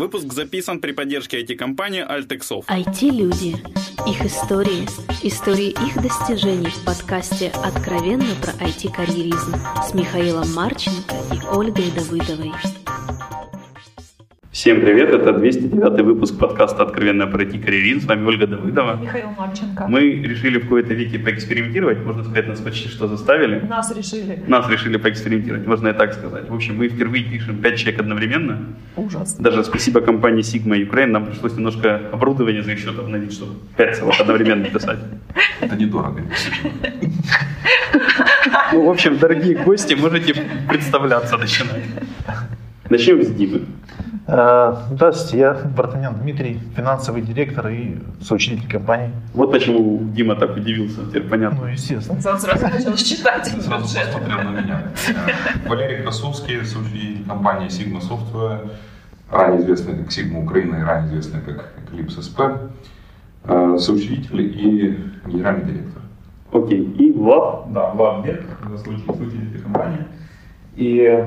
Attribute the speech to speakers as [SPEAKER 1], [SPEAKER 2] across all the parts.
[SPEAKER 1] Выпуск записан при поддержке IT-компании Altexov.
[SPEAKER 2] IT-люди. Их истории. Истории их достижений в подкасте «Откровенно про IT-карьеризм» с Михаилом Марченко и Ольгой Давыдовой.
[SPEAKER 1] Всем привет, это 209 выпуск подкаста «Откровенно про IT-карьеризм». С вами Ольга Давыдова.
[SPEAKER 3] Михаил Марченко.
[SPEAKER 1] Мы решили в какой-то веке поэкспериментировать, можно сказать, нас почти что заставили.
[SPEAKER 3] Нас решили.
[SPEAKER 1] Нас решили поэкспериментировать, можно и так сказать. В общем, мы впервые пишем 5 человек одновременно.
[SPEAKER 3] Ужас.
[SPEAKER 1] Даже спасибо компании Sigma Ukraine, нам пришлось немножко оборудование за счет обновить, чтобы 5 целых одновременно писать.
[SPEAKER 4] Это недорого.
[SPEAKER 1] Ну, в общем, дорогие гости, можете представляться начинать. Начнем с Димы.
[SPEAKER 5] Э, Здравствуйте, я Бартанян Дмитрий, финансовый директор и соучредитель компании.
[SPEAKER 1] Вот почему Дима так удивился, теперь понятно.
[SPEAKER 5] Ну, естественно.
[SPEAKER 3] Он сразу начал считать.
[SPEAKER 4] Сразу посмотрел на меня. Э, Валерий Красовский, соучредитель компании Sigma Software, ранее известный как Sigma Украина и ранее известный как Eclipse SP, э, соучредитель и генеральный директор.
[SPEAKER 1] Окей, и Влад.
[SPEAKER 6] Да, Влад Берг, соучредитель компании и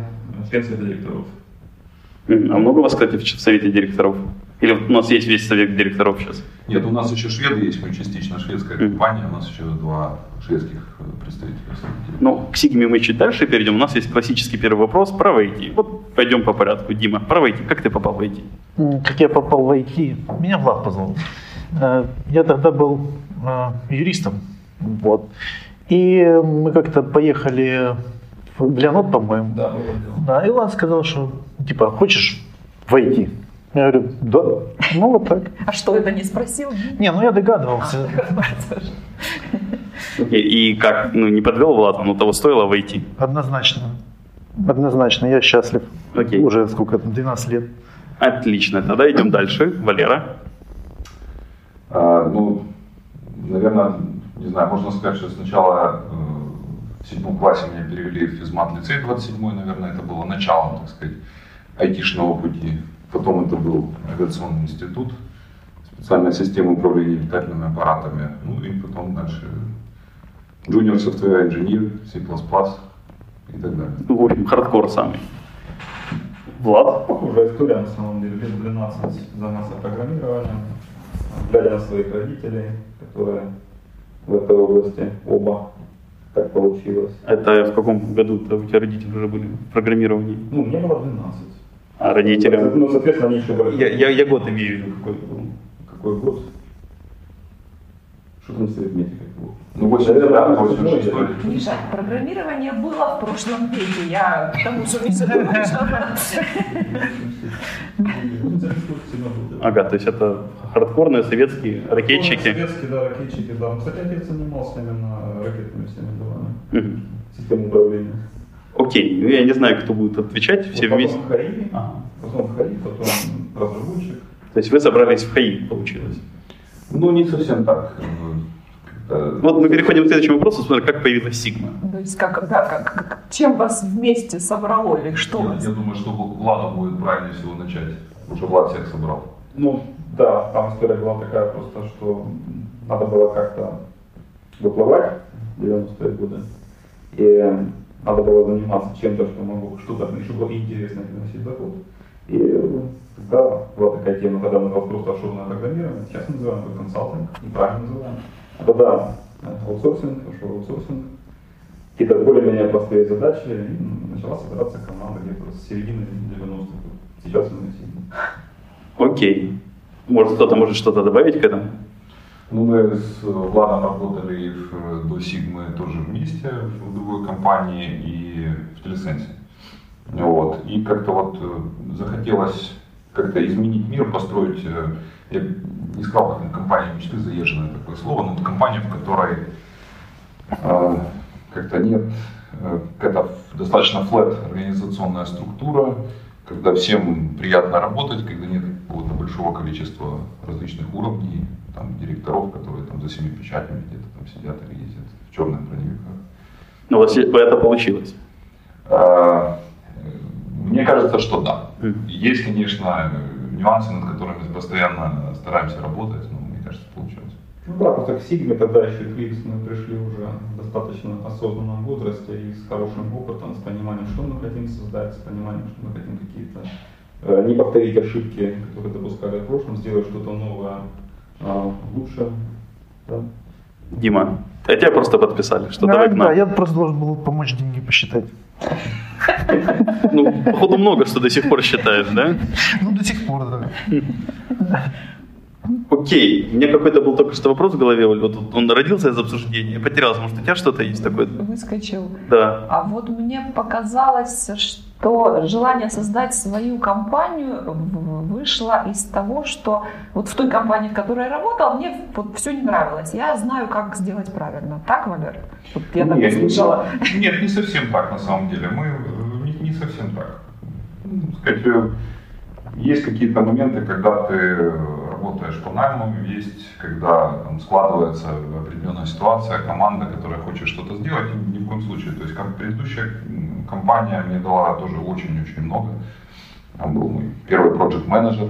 [SPEAKER 6] член совета директоров.
[SPEAKER 1] А много у вас, кстати, в совете директоров? Или вот у нас есть весь совет директоров сейчас?
[SPEAKER 4] Нет, у нас еще шведы есть, мы частично шведская компания, у нас еще два шведских э, представителя.
[SPEAKER 1] Ну, к Сигме мы чуть дальше перейдем. У нас есть классический первый вопрос про IT. Вот пойдем по порядку. Дима, про IT. Как ты попал в IT?
[SPEAKER 5] Как я попал в IT? Меня Влад позвал. Э, Я тогда был э, юристом. Вот. И мы как-то поехали в Леонот, по-моему.
[SPEAKER 6] Да.
[SPEAKER 5] Да, и Влад сказал, что типа, хочешь в IT? Я говорю, да. Ну, вот так.
[SPEAKER 3] А что это не спросил?
[SPEAKER 5] Не, ну я догадывался.
[SPEAKER 1] Окей, и как? Ну, не подвел Влад, оно того стоило войти.
[SPEAKER 5] Однозначно. Однозначно, я счастлив.
[SPEAKER 1] Окей.
[SPEAKER 5] Уже сколько, 12 лет.
[SPEAKER 1] Отлично, тогда идем дальше. Валера.
[SPEAKER 4] А, ну, наверное, не знаю, можно сказать, что сначала э, в седьмом классе меня перевели в физмат-лицей 27 наверное, это было началом, так сказать, айтишного пути. Потом это был авиационный институт, специальная система управления летательными аппаратами. Ну и потом дальше Junior Software Engineer, C++ и так далее.
[SPEAKER 1] Ну, в общем, хардкор самый. Влад.
[SPEAKER 6] Похожая история, на самом деле. Лет 12 занялся программированием, глядя на своих родителей, которые в этой области оба так получилось.
[SPEAKER 1] Это в каком году у тебя родители уже были в программировании?
[SPEAKER 6] Ну, мне было 12.
[SPEAKER 1] А родителям?
[SPEAKER 6] Ну, соответственно, они еще были.
[SPEAKER 1] Я, я, я год имею в виду, какой.
[SPEAKER 6] Какой год? Что там стоит метик?
[SPEAKER 4] Ну, 85
[SPEAKER 6] Наверное,
[SPEAKER 4] 86
[SPEAKER 3] Миша, программирование было в прошлом веке. Я к тому, что Миша
[SPEAKER 1] Ага, то есть это хардкорные советские ракетчики.
[SPEAKER 6] Советские, да, ракетчики, да. Ну, Кстати, отец занимался именно ракетными всеми делами. Системой управления.
[SPEAKER 1] Окей, ну я не знаю, кто будет отвечать, все
[SPEAKER 6] Вот
[SPEAKER 1] вместе.
[SPEAKER 6] Потом ХАИ,
[SPEAKER 1] Ага.
[SPEAKER 6] потом ХАИ, потом разработчик.
[SPEAKER 1] То есть вы собрались в ХАИ, получилось.
[SPEAKER 4] Ну, не совсем так. э,
[SPEAKER 1] Вот мы переходим к следующему вопросу, смотрим, как появилась Сигма.
[SPEAKER 3] То есть как, да, как, как- чем вас вместе собрало или что
[SPEAKER 4] Я,
[SPEAKER 3] вас?
[SPEAKER 4] я думаю, что Владу будет правильнее всего начать. Потому что Влад всех собрал.
[SPEAKER 6] Ну, да, там история была такая просто, что надо было как-то выплывать в 90-е годы. И надо было заниматься чем-то, что могло что-то, что было интересно приносить доход. И тогда была такая тема, когда называлась просто офшорное программирование. Сейчас называем это консалтинг, неправильно называем. А тогда аутсорсинг, офшор аутсорсинг. Какие-то более-менее простые задачи, и начала собираться команда где-то с середины 90-х. Сейчас мы сидим.
[SPEAKER 1] Окей. Может, кто-то может что-то добавить к этому?
[SPEAKER 4] Ну, мы с Владом работали в- до Сигмы тоже вместе в другой компании и в Телесенсе. Вот. И как-то вот э, захотелось как-то изменить мир, построить, э, я не сказал, как компания мечты, заезженное такое слово, но компания, в которой э, как-то нет, э, какая-то достаточно флет организационная структура, когда всем приятно работать, когда нет какого-то большого количества различных уровней, там, директоров, которые там за семи печатями где-то там сидят или ездят в черных броневиках.
[SPEAKER 1] Ну, у вас это получилось.
[SPEAKER 4] А, Мне кажется, что да. Есть, конечно, нюансы, над которыми мы постоянно стараемся работать, но мне кажется, получилось.
[SPEAKER 6] Ну да, просто к Сигме тогда еще Eclipse мы пришли уже в достаточно осознанном возрасте и с хорошим опытом, с пониманием, что мы хотим создать, с пониманием, что мы хотим какие-то э, не повторить ошибки, которые допускали в прошлом, сделать что-то новое лучше. Да.
[SPEAKER 1] Дима, а тебя просто подписали, что
[SPEAKER 5] Да,
[SPEAKER 1] давай к
[SPEAKER 5] да,
[SPEAKER 1] нам.
[SPEAKER 5] я просто должен был помочь деньги посчитать.
[SPEAKER 1] Ну, походу много что до сих пор считаешь, да?
[SPEAKER 5] Ну, до сих пор, да.
[SPEAKER 1] Окей, у меня какой-то был только что вопрос в голове, Оль, вот он родился из обсуждения, потерялся, может у тебя что-то есть такое?
[SPEAKER 3] Выскочил.
[SPEAKER 1] Да.
[SPEAKER 3] А вот мне показалось, что желание создать свою компанию вышло из того, что вот в той компании, в которой я работал, мне вот все не нравилось. Я знаю, как сделать правильно. Так, Валер? Вот я так
[SPEAKER 4] Нет,
[SPEAKER 3] услышала.
[SPEAKER 4] Нет, не совсем так на самом деле. Мы не, не совсем так. Ну, сказать, э, есть какие-то моменты, когда ты работаешь по найму, есть, когда там, складывается определенная ситуация, команда, которая хочет что-то сделать, ни в коем случае. То есть как предыдущая компания мне дала тоже очень-очень много. Там был мой первый проект менеджер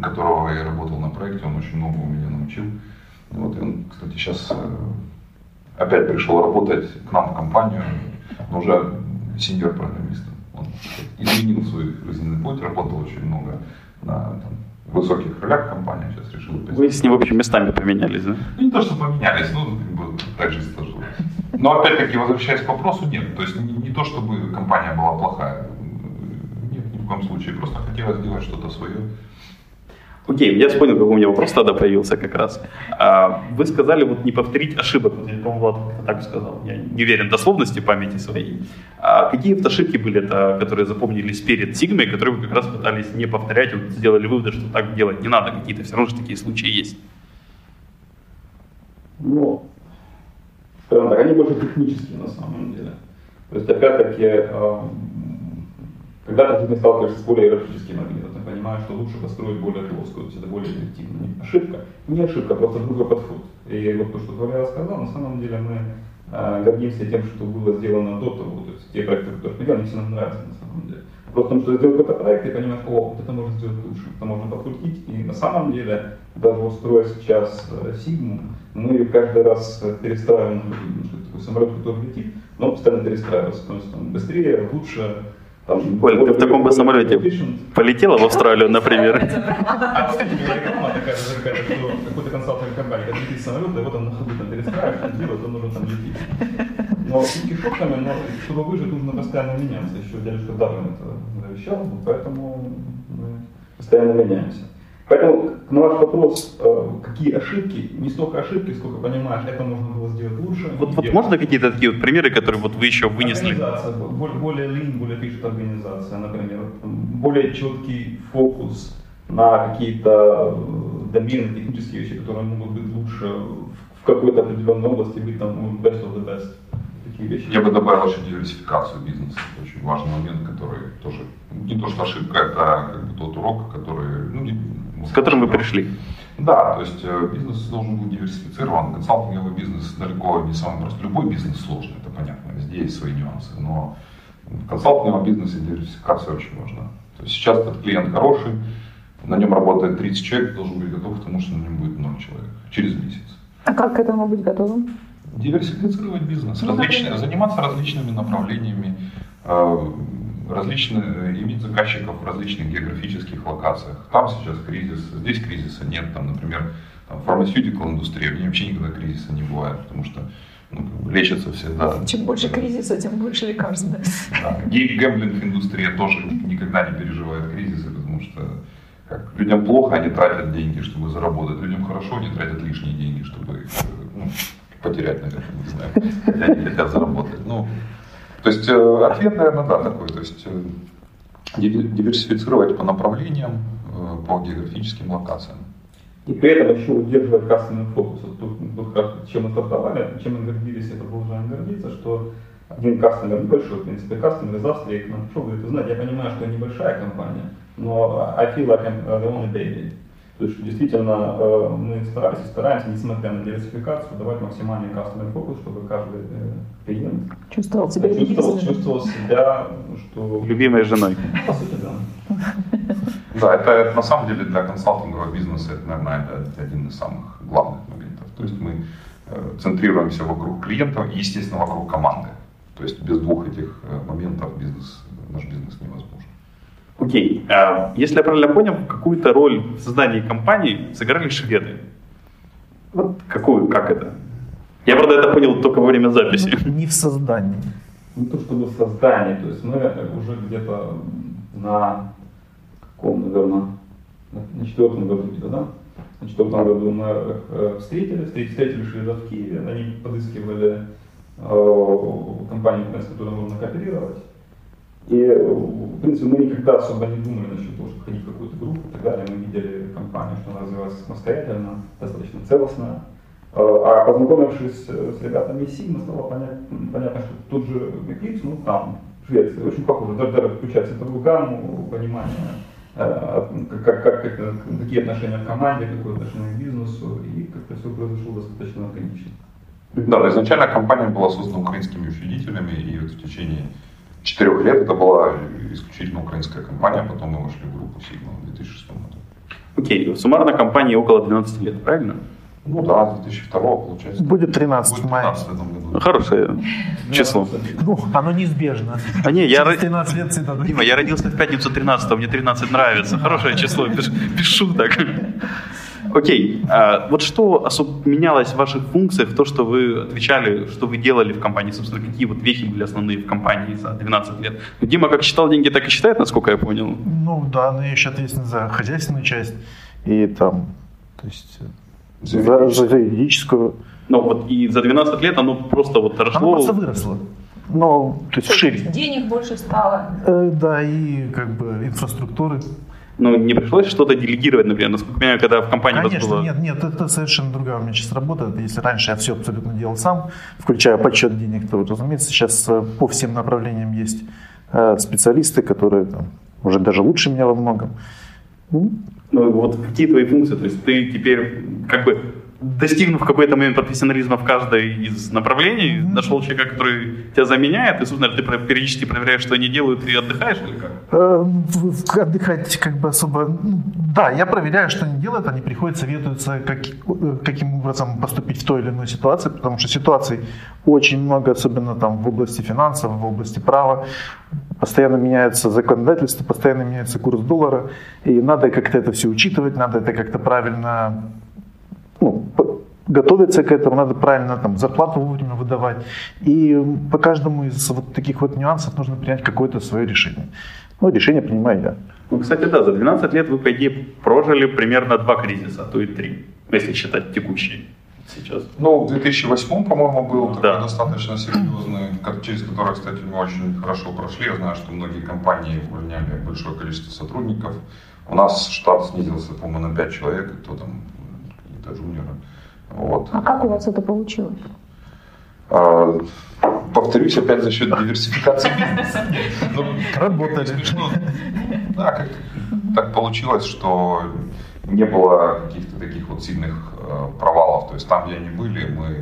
[SPEAKER 4] которого я работал на проекте, он очень много у меня научил. Вот, и он, кстати, сейчас опять пришел работать к нам в компанию, но уже сеньор программистом. Он изменил свой жизненный путь, работал очень много на там, высоких ролях компании, сейчас решил опять.
[SPEAKER 1] Вы с ним, в общем, местами поменялись, да?
[SPEAKER 4] Ну, не то, что поменялись, ну, как бы, так жизнь сложилась. Но опять-таки, возвращаясь к вопросу, нет. То есть не, не то, чтобы компания была плохая. Нет, ни в коем случае. Просто хотелось сделать что-то свое.
[SPEAKER 1] Окей, я вспомнил, какой у меня вопрос тогда появился как раз. А, Вы сказали вот не повторить ошибок. По-моему, Влад так сказал. Я не уверен в дословности памяти своей. А какие вот ошибки были, это, которые запомнились перед Сигмой, которые вы как раз пытались не повторять, вот сделали выводы, что так делать не надо, какие-то все равно же такие случаи есть.
[SPEAKER 6] Ну, скажем так, они больше технические на самом деле. То есть, опять-таки, эм, когда ты сталкиваешься с более иерархическим организмом, ты понимаешь, что лучше построить более плоскую, то есть это более эффективно. Ошибка, не ошибка, просто другой подход. И вот то, что Валера сказал, на самом деле мы э, гордимся тем, что было сделано до того, то есть те проекты, которые мы делаем, все нам нравятся на самом деле. Просто потому что сделать какой-то проект, и понимаешь, о, вот это можно сделать лучше, это можно подкрутить. И на самом деле, даже вот строя сейчас э, Сигму, мы каждый раз э, перестраиваем такой самолет, который летит, но постоянно перестраивается. То есть там, быстрее, лучше, там,
[SPEAKER 1] Оль, ты в таком бы самолете полетела в Австралию, например?
[SPEAKER 6] А, кстати, была реклама такая, какая-то, что какой-то консалтинг компания, когда летит самолет, да вот он на ходу там перестраивает, что делает, он уже там летит. Но шутки шутками, но чтобы выжить, нужно постоянно меняться. Еще дядюшка Дарвин это завещал, поэтому мы постоянно меняемся. Поэтому на ваш вопрос, э, какие ошибки, не столько ошибки, сколько понимаешь, это можно было сделать лучше.
[SPEAKER 1] Вот, вот можно какие-то такие вот примеры, которые вот вы еще вынесли?
[SPEAKER 6] Организация, более, более lean, более пишет организация, например. Более четкий фокус на какие-то э, домены, технические вещи, которые могут быть лучше в какой-то определенной области, быть там ну, best of the best. Такие вещи.
[SPEAKER 4] Я бы добавил еще диверсификацию бизнеса. Это очень важный момент, который тоже не то что ошибка, это как бы тот урок, который... Ну, не-
[SPEAKER 1] С которым вы пришли?
[SPEAKER 4] Да, то есть э, бизнес должен быть диверсифицирован. Консалтинговый бизнес далеко не самый простой. Любой бизнес сложный, это понятно, везде есть свои нюансы. Но в консалтинговом бизнесе диверсификация очень важна. То есть сейчас этот клиент хороший, на нем работает 30 человек, должен быть готов к тому, что на нем будет 0 человек через месяц.
[SPEAKER 3] А как к этому быть готовым?
[SPEAKER 4] Диверсифицировать бизнес, различные, заниматься различными направлениями, э, различные, иметь заказчиков в различных географических локациях. Там сейчас кризис, здесь кризиса нет. Там, например, там, фармацевтикал индустрия, в ней вообще никогда кризиса не бывает, потому что ну, лечатся всегда.
[SPEAKER 3] Чем больше кризиса, тем больше лекарств. да.
[SPEAKER 4] Гэмблинг индустрия тоже ни- никогда не переживает кризисы, потому что как, людям плохо, они тратят деньги, чтобы заработать. Людям хорошо, они тратят лишние деньги, чтобы их ну, потерять, наверное, не знаю. Хотя они хотят заработать. Ну, то есть э, ответ, наверное, да, такой. То есть э, диверсифицировать по направлениям, э, по географическим локациям.
[SPEAKER 6] И при этом еще удерживать кастомный фокус. Тут, тут как, чем мы стартовали, чем мы гордились и продолжаем гордиться, что один кастомер, небольшой, в принципе, кастомер из Австрии к нам пришел, говорит, знаете, я понимаю, что небольшая компания, но I feel like I'm the only baby. То есть, действительно, э, мы старались и стараемся, несмотря на диверсификацию, давать максимальный кастомер фокус, чтобы каждый э, клиент
[SPEAKER 3] Чувствовал себя
[SPEAKER 6] чувствовал, чувствовал себя, что...
[SPEAKER 1] Любимой женой.
[SPEAKER 6] По сути, да.
[SPEAKER 4] Да, это, на самом деле для консалтингового бизнеса, это, наверное, один из самых главных моментов. То есть мы э, центрируемся вокруг клиента и, естественно, вокруг команды. То есть без двух этих моментов бизнес, наш бизнес невозможен.
[SPEAKER 1] Окей. А, если я правильно понял, какую-то роль в создании компании сыграли шведы. Вот какую, как это? Я, правда, это понял только во время записи.
[SPEAKER 5] Ну, не в создании.
[SPEAKER 6] Не то чтобы в создании, то есть мы уже где-то на каком, наверное, на четвертом году где-то, да? На четвертом году мы встретились, встретили шведов в Киеве, они подыскивали э, компанию, с которой можно кооперировать. И, в принципе, мы никогда особо не думали насчет того, чтобы ходить в какую-то группу и так далее. Мы видели компанию, что она развивается самостоятельно, достаточно целостная. А познакомившись с ребятами из Sigma, стало понятно, понятно, что тот же Eclipse, ну там, Швеция, очень похоже, даже, даже включать цветовую гамму, понимание, как, как, как, как, какие отношения в команде, какое отношение к бизнесу, и как-то все произошло достаточно органично.
[SPEAKER 4] Да, изначально компания была создана украинскими учредителями, и вот в течение четырех лет это была исключительно украинская компания, потом мы вошли в группу Sigma в 2006 году.
[SPEAKER 1] Окей, okay. суммарно компании около 12 лет, правильно?
[SPEAKER 4] Ну да, 2002 получается.
[SPEAKER 5] Будет 13
[SPEAKER 4] Будет 13 в этом году.
[SPEAKER 1] Хорошее число.
[SPEAKER 5] Ну, оно неизбежно.
[SPEAKER 1] А не, я...
[SPEAKER 5] 13 лет всегда.
[SPEAKER 1] Дима, я родился в пятницу 13 мне 13 нравится. Хорошее число, без, без шуток. Окей, а вот что особо менялось в ваших функциях, то, что вы отвечали, что вы делали в компании, собственно, какие вот вехи были основные в компании за 12 лет? Ну, Дима как считал деньги, так и считает, насколько я понял?
[SPEAKER 5] Ну да, но я еще ответственен за хозяйственную часть и там, то есть за, за юридическую.
[SPEAKER 1] Ну вот и за 12 лет оно просто вот росло.
[SPEAKER 5] Оно просто выросло. Но, то есть шире.
[SPEAKER 3] Денег больше стало.
[SPEAKER 5] Э, да, и как бы инфраструктуры.
[SPEAKER 1] Но не пришлось что-то делегировать, например, насколько я понимаю, когда в компании
[SPEAKER 5] Конечно,
[SPEAKER 1] было...
[SPEAKER 5] нет, нет, это совершенно другая у меня сейчас работа. Если раньше я все абсолютно делал сам, включая подсчет денег, то, разумеется, сейчас э, по всем направлениям есть э, специалисты, которые там, уже даже лучше меня во многом.
[SPEAKER 1] Ну, вот какие твои функции? То есть ты теперь как бы достигнув какой-то момент профессионализма в каждой из направлений, mm-hmm. нашел человека, который тебя заменяет, и, собственно, ты периодически проверяешь, что они делают, и отдыхаешь или как?
[SPEAKER 5] Э, отдыхать как бы особо... Ну, да, я проверяю, что они делают, они приходят, советуются, как, э, каким образом поступить в той или иной ситуации, потому что ситуаций очень много, особенно там в области финансов, в области права. Постоянно меняется законодательство, постоянно меняется курс доллара, и надо как-то это все учитывать, надо это как-то правильно ну, готовиться к этому, надо правильно там, зарплату вовремя выдавать. И по каждому из вот таких вот нюансов нужно принять какое-то свое решение. Ну, решение принимаю я.
[SPEAKER 1] Ну, кстати, да, за 12 лет вы, по идее, прожили примерно два кризиса, а то и три, если считать текущие сейчас.
[SPEAKER 4] Ну, в 2008, по-моему, был да. такой достаточно серьезный, через который, кстати, мы очень хорошо прошли. Я знаю, что многие компании увольняли большое количество сотрудников. У нас штат снизился, по-моему, на 5 человек, кто там какие-то джуниоры. Вот.
[SPEAKER 3] А как у вас это получилось?
[SPEAKER 4] А, повторюсь, опять за счет диверсификации бизнеса.
[SPEAKER 5] Ну, Работали.
[SPEAKER 4] Смешно. Да, как так получилось, что не было каких-то таких вот сильных э, провалов. То есть там, где они были, мы...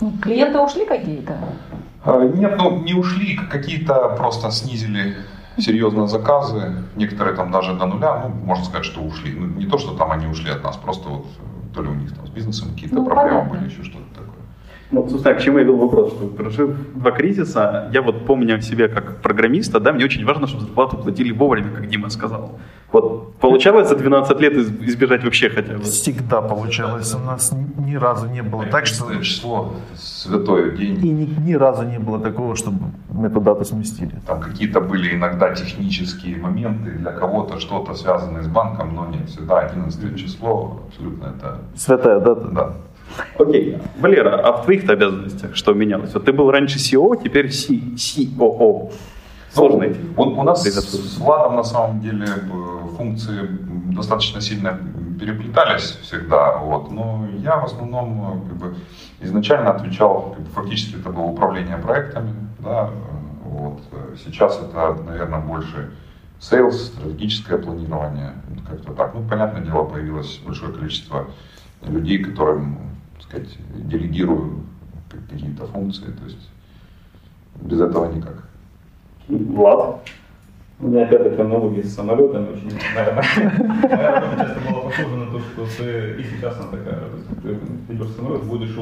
[SPEAKER 3] Ну, клиенты ушли какие-то?
[SPEAKER 4] А, нет, ну не ушли, какие-то просто снизили серьезно заказы. Некоторые там даже до нуля, ну, можно сказать, что ушли. Ну, не то, что там они ушли от нас, просто вот то ли у них там с бизнесом какие-то ну, проблемы были, еще что-то такое.
[SPEAKER 1] Ну, собственно, к чему я вел вопрос, что прожив два кризиса, я вот помню себя как программиста, да, мне очень важно, чтобы зарплату платили вовремя, как Дима сказал. Вот получалось за 12 лет избежать вообще хотя бы?
[SPEAKER 5] Всегда получалось. У нас ни разу не было так, что...
[SPEAKER 4] Число, святое день.
[SPEAKER 5] И ни, ни разу не было такого, чтобы мы ту дату сместили.
[SPEAKER 4] Там какие-то были иногда технические моменты, для кого-то что-то связанное с банком, но нет, всегда 11 число, абсолютно это...
[SPEAKER 5] Святая дата?
[SPEAKER 4] Да.
[SPEAKER 1] Окей. Валера, а в твоих обязанностях что менялось? Вот ты был раньше CEO, теперь COO. Сложно
[SPEAKER 4] ну, у, у нас с Владом на самом деле функции достаточно сильно переплетались всегда, вот, но я в основном как бы, изначально отвечал, как бы, фактически это было управление проектами, да, вот, сейчас это, наверное, больше sales, стратегическое планирование, как-то так. Ну, понятное дело, появилось большое количество людей, которым, сказать, делегирую какие-то функции, то есть без этого никак.
[SPEAKER 1] Влад?
[SPEAKER 6] У меня опять-таки аналогия с самолетами очень, наверное, часто была похожа на то, что ты и сейчас она такая, ты идешь в самолет, будешь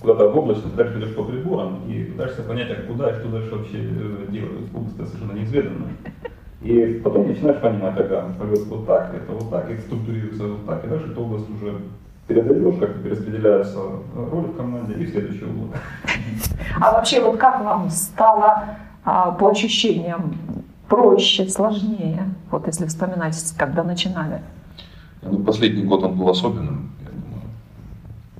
[SPEAKER 6] куда-то в облачность, дальше идешь по приборам и пытаешься понять, а куда и что дальше вообще делать. Область совершенно неизведанная. И потом начинаешь понимать, ага, полет вот так, это вот так, это структурируется вот так, и дальше эту область уже передаешь, как-то перераспределяется роль в команде и следующий область.
[SPEAKER 3] А вообще, вот как вам стало а, по ощущениям проще, сложнее, вот если вспоминать, когда начинали?
[SPEAKER 4] Ну, последний год он был особенным, я думаю.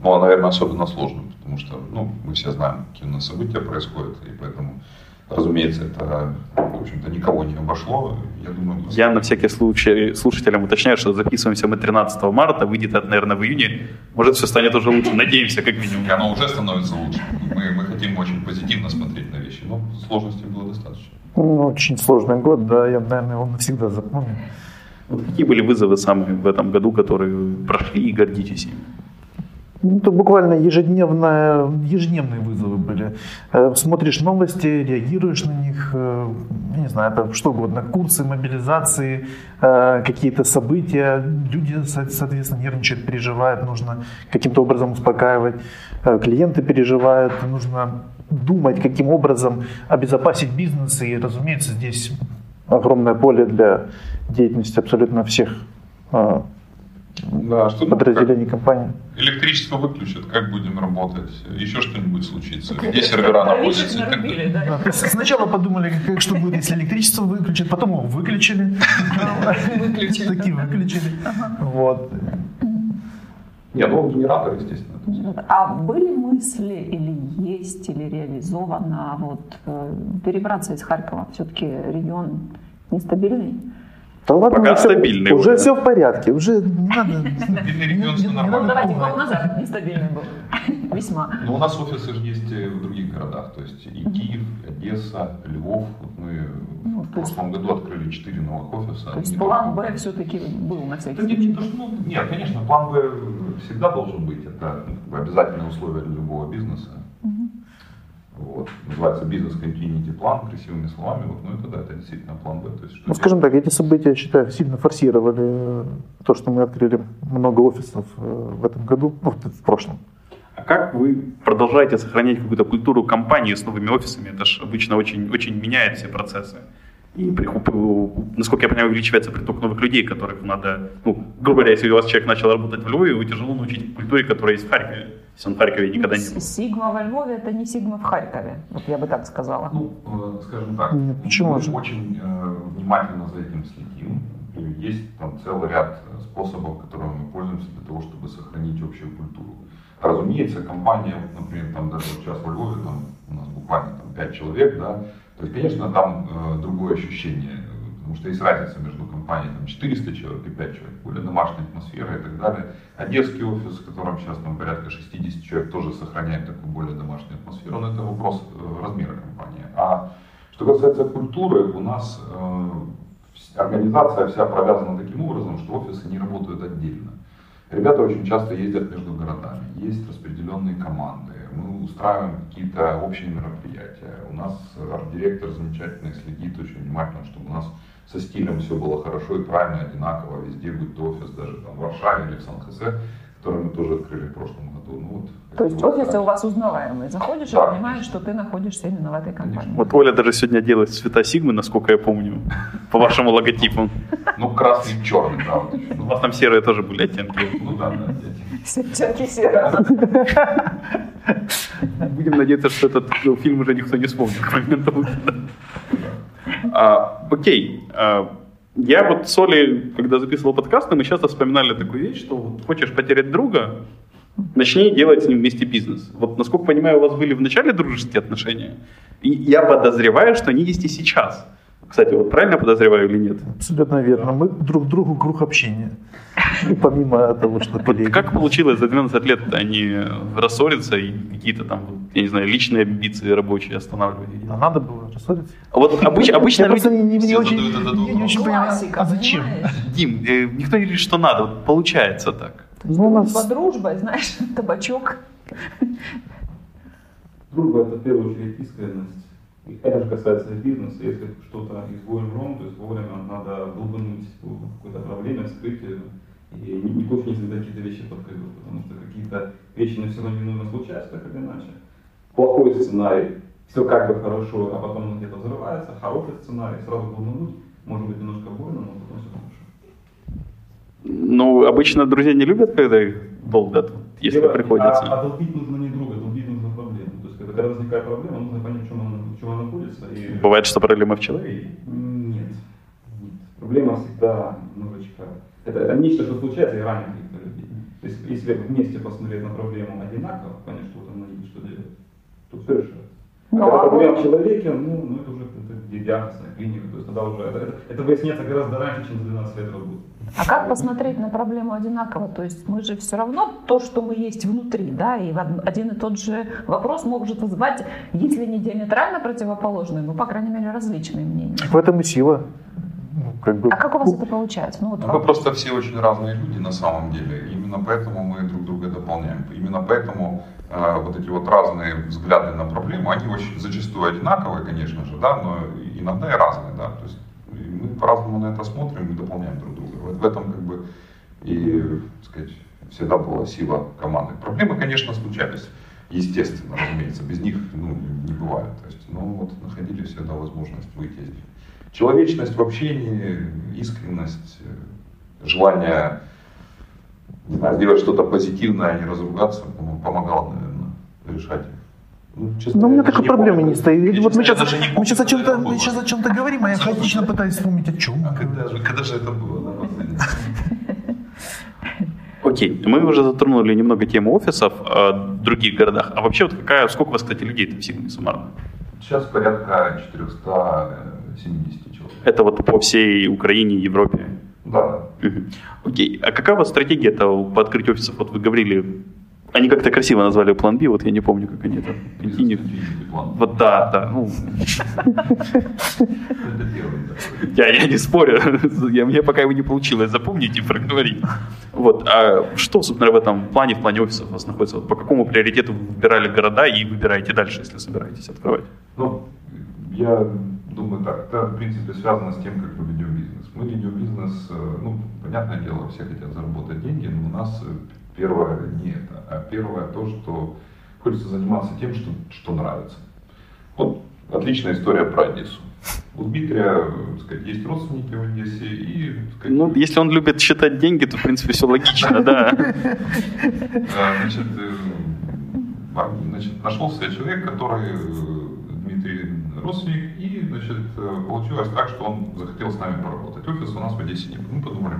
[SPEAKER 4] Ну, а, наверное, особенно сложным, потому что, ну, мы все знаем, какие у нас события происходят, и поэтому Разумеется, это, в общем-то, никого не обошло. Я, думаю,
[SPEAKER 1] Я на всякий случай слушателям уточняю, что записываемся мы 13 марта, выйдет это, наверное, в июне. Может, все станет уже лучше, надеемся, как минимум.
[SPEAKER 4] И оно уже становится лучше. Мы, мы хотим очень позитивно смотреть на вещи, но сложностей было достаточно.
[SPEAKER 5] Ну, очень сложный год, да, я, наверное, его навсегда запомню.
[SPEAKER 1] Вот какие были вызовы самые в этом году, которые прошли и гордитесь ими?
[SPEAKER 5] Ну, это буквально ежедневные, ежедневные вызовы были. Э, смотришь новости, реагируешь на них, э, не знаю, это что угодно, курсы, мобилизации, э, какие-то события. Люди, соответственно, нервничают, переживают, нужно каким-то образом успокаивать. Клиенты переживают, нужно думать, каким образом обезопасить бизнес. И, разумеется, здесь огромное поле для деятельности абсолютно всех да, что подразделений как компании.
[SPEAKER 4] Электричество выключат, как будем работать? Еще что-нибудь случится? Где сервера находятся?
[SPEAKER 5] Да. Да. Сначала подумали, как, что будет, если электричество выключат, потом его выключили. Выключили. Такие выключили. Вот.
[SPEAKER 4] Нет, ну генератор, естественно.
[SPEAKER 3] А были мысли или есть, или реализовано вот, э, перебраться из Харькова? Все-таки регион нестабильный.
[SPEAKER 5] Да ладно,
[SPEAKER 1] Пока стабильный.
[SPEAKER 5] Уже, уже все в порядке, уже не надо.
[SPEAKER 4] Стабильный регион, все
[SPEAKER 3] нормально. Ну, давайте год назад нестабильный был. Весьма.
[SPEAKER 4] Ну, у нас офисы же есть в других городах, то есть и Киев, Одесса, Львов. Вот мы ну, в прошлом году открыли четыре новых офиса.
[SPEAKER 3] То есть план Б все-таки был на всякий
[SPEAKER 4] случай? Нет, ну, нет, конечно, план Б всегда должен быть. Это обязательное условие для любого бизнеса. Вот. Называется бизнес-континенти план, красивыми словами. Вот, ну это да, это действительно план Б. То есть,
[SPEAKER 5] ну, скажем так, эти события, я считаю, сильно форсировали э, то, что мы открыли много офисов э, в этом году, ну, в прошлом.
[SPEAKER 1] А как вы продолжаете сохранять какую-то культуру компании с новыми офисами? Это же обычно очень, очень меняет все процессы. И, насколько я понимаю, увеличивается приток новых людей, которых надо, ну, грубо говоря, если у вас человек начал работать в Львове, его тяжело научить культуре, которая есть в Харькове. Если он в Харькове никогда не был.
[SPEAKER 3] Сигма во Львове это не Сигма в Харькове. Вот я бы так сказала.
[SPEAKER 4] Ну, э, скажем так,
[SPEAKER 5] Почему
[SPEAKER 4] мы же? очень э, внимательно за этим следим. Есть там целый ряд способов, которыми мы пользуемся для того, чтобы сохранить общую культуру. Разумеется, компания, например, там даже сейчас в Львове, там у нас буквально там 5 человек, да, то есть, конечно, там э, другое ощущение, потому что есть разница между компанией там, 400 человек и 5 человек, более домашняя атмосфера и так далее. Одесский офис, в котором сейчас там порядка 60 человек, тоже сохраняет такую более домашнюю атмосферу, но это вопрос э, размера компании. А что касается культуры, у нас э, организация вся провязана таким образом, что офисы не работают отдельно. Ребята очень часто ездят между городами, есть распределенные команды, мы устраиваем какие-то общие мероприятия. У нас арт-директор замечательный следит очень внимательно, чтобы у нас со стилем все было хорошо и правильно, одинаково везде, будь то офис даже там в Варшаве или в Сан-Хосе, который мы тоже открыли в прошлом году. Ну, вот,
[SPEAKER 3] то есть офисы у вас узнаваемые. Заходишь да. и понимаешь, что ты находишься именно в этой компании. Конечно.
[SPEAKER 1] Вот Оля даже сегодня делает цвета Сигмы, насколько я помню, по вашему логотипу.
[SPEAKER 4] Ну, красный и черный, да.
[SPEAKER 1] У вас там серые тоже были оттенки.
[SPEAKER 4] Ну да, да.
[SPEAKER 3] Все оттенки серые.
[SPEAKER 1] Будем надеяться, что этот фильм уже никто не вспомнит к моменту. А, окей. А, я вот с Олей, когда записывал подкасты, мы часто вспоминали такую вещь, что вот хочешь потерять друга, начни делать с ним вместе бизнес. Вот, насколько понимаю, у вас были в начале дружеские отношения, и я подозреваю, что они есть и сейчас. Кстати, вот правильно подозреваю или нет?
[SPEAKER 5] Абсолютно верно. Мы друг другу круг общения. И помимо того, что коллеги.
[SPEAKER 1] Как получилось за 12 лет они рассорятся и какие-то там, я не знаю, личные амбиции рабочие останавливали?
[SPEAKER 5] А надо было рассориться?
[SPEAKER 1] А вот обыч, обычно
[SPEAKER 5] я люди... Не, не, очень, не, не очень понимаю, а зачем?
[SPEAKER 1] Дим, э, никто не говорит, что надо, вот получается так.
[SPEAKER 3] Ну, у нас... Дружба, знаешь, табачок.
[SPEAKER 6] Дружба это в первую очередь искренность это же касается бизнеса. Если что-то изволим ром, то изволим надо долбануть какое-то проблеме, вскрыть и никто не всегда какие-то вещи подкрывают, потому что какие-то вещи на все равно немного случаются, так или иначе. Плохой сценарий, все как бы хорошо, а потом он где-то взрывается, хороший сценарий, сразу долбануть, Может быть немножко больно, но потом все хорошо.
[SPEAKER 1] Ну, обычно друзья не любят, когда их долбят, если
[SPEAKER 6] Дело-
[SPEAKER 1] приходится.
[SPEAKER 6] А, а долбить нужно не друга, долбить нужно проблему. То есть, когда, когда возникает проблема, нужно понять, в чем она, чем она находится. И...
[SPEAKER 1] Бывает, что проблема в человеке.
[SPEAKER 6] Нет. Нет. Проблема всегда немножечко... Это, это нечто, что случается и ранит каких-то людей. То есть, если вместе посмотреть на проблему одинаково, понять, что она есть, что делать, то все решается. А
[SPEAKER 3] Ну,
[SPEAKER 6] когда
[SPEAKER 3] а
[SPEAKER 6] проблема в человеке, ну, ну это уже это диагнозная клиника. Уже это, это, выясняется гораздо раньше, чем за 12 лет работы.
[SPEAKER 3] А как посмотреть на проблему одинаково? То есть мы же все равно то, что мы есть внутри, да, и од- один и тот же вопрос может вызывать, если не диаметрально противоположные, ну, по крайней мере, различные мнения.
[SPEAKER 5] В этом и сила. Ну, как бы,
[SPEAKER 3] А как у вас это получается? Ну, вот
[SPEAKER 4] Ну, мы просто все очень разные люди на самом деле. Именно поэтому мы друг друга дополняем. Именно поэтому вот эти вот разные взгляды на проблему, они очень зачастую одинаковые, конечно же, да, но иногда и разные, да. То есть мы по-разному на это смотрим и дополняем друг друга. Вот в этом как бы и, так сказать, всегда была сила команды. Проблемы, конечно, случались. Естественно, разумеется, без них ну, не бывает. То есть, ну вот находили всегда возможность выйти из них. Человечность в общении, искренность, э, желание сделать что-то позитивное, а не разругаться, по-моему, помогало, наверное, решать их. Ну, честно,
[SPEAKER 5] Но у меня такой
[SPEAKER 4] не
[SPEAKER 5] проблемы
[SPEAKER 4] помню.
[SPEAKER 5] не стоит.
[SPEAKER 4] Я,
[SPEAKER 5] Вот
[SPEAKER 4] честно,
[SPEAKER 5] мы сейчас,
[SPEAKER 4] даже не
[SPEAKER 5] мы сейчас о чем-то, мы сейчас о чем-то говорим, а я хаотично пытаюсь вспомнить, о чем.
[SPEAKER 4] А когда же, когда же это было?
[SPEAKER 1] Окей, мы уже затронули немного тему офисов э, в других городах. А вообще, вот какая, сколько у вас, кстати, людей в Сигме суммарно?
[SPEAKER 4] Сейчас порядка 470 человек.
[SPEAKER 1] Это вот по всей Украине, Европе.
[SPEAKER 4] Да.
[SPEAKER 1] Окей, а какая у вас стратегия по открытию офисов? Вот вы говорили, они как-то красиво назвали план B, вот я не помню, как они это.
[SPEAKER 4] План.
[SPEAKER 1] Вот да, да, ну, я, я не спорю, я, мне пока его не получилось запомнить и проговорить. Вот, а что, собственно, в этом плане, в плане офисов у вас находится? Вот по какому приоритету вы выбирали города и выбираете дальше, если собираетесь открывать?
[SPEAKER 4] Ну, я думаю так, это в принципе связано с тем, как мы ведем бизнес. Мы ведем бизнес, э, ну, понятное дело, все хотят заработать деньги, но у нас э, первое не это, а первое то, что хочется заниматься тем, что, что нравится. Вот отличная история про Одессу. У Дмитрия, э, так сказать, есть родственники в Одессе и, сказать,
[SPEAKER 1] Ну, если он любит считать деньги, то, в принципе, все логично, да.
[SPEAKER 4] Э, Значит, э, а, значит, нашелся человек, который э, Дмитрий родственник, и значит, э, получилось так, что он захотел с нами поработать. Офис у нас в Одессе не. Мы подумали,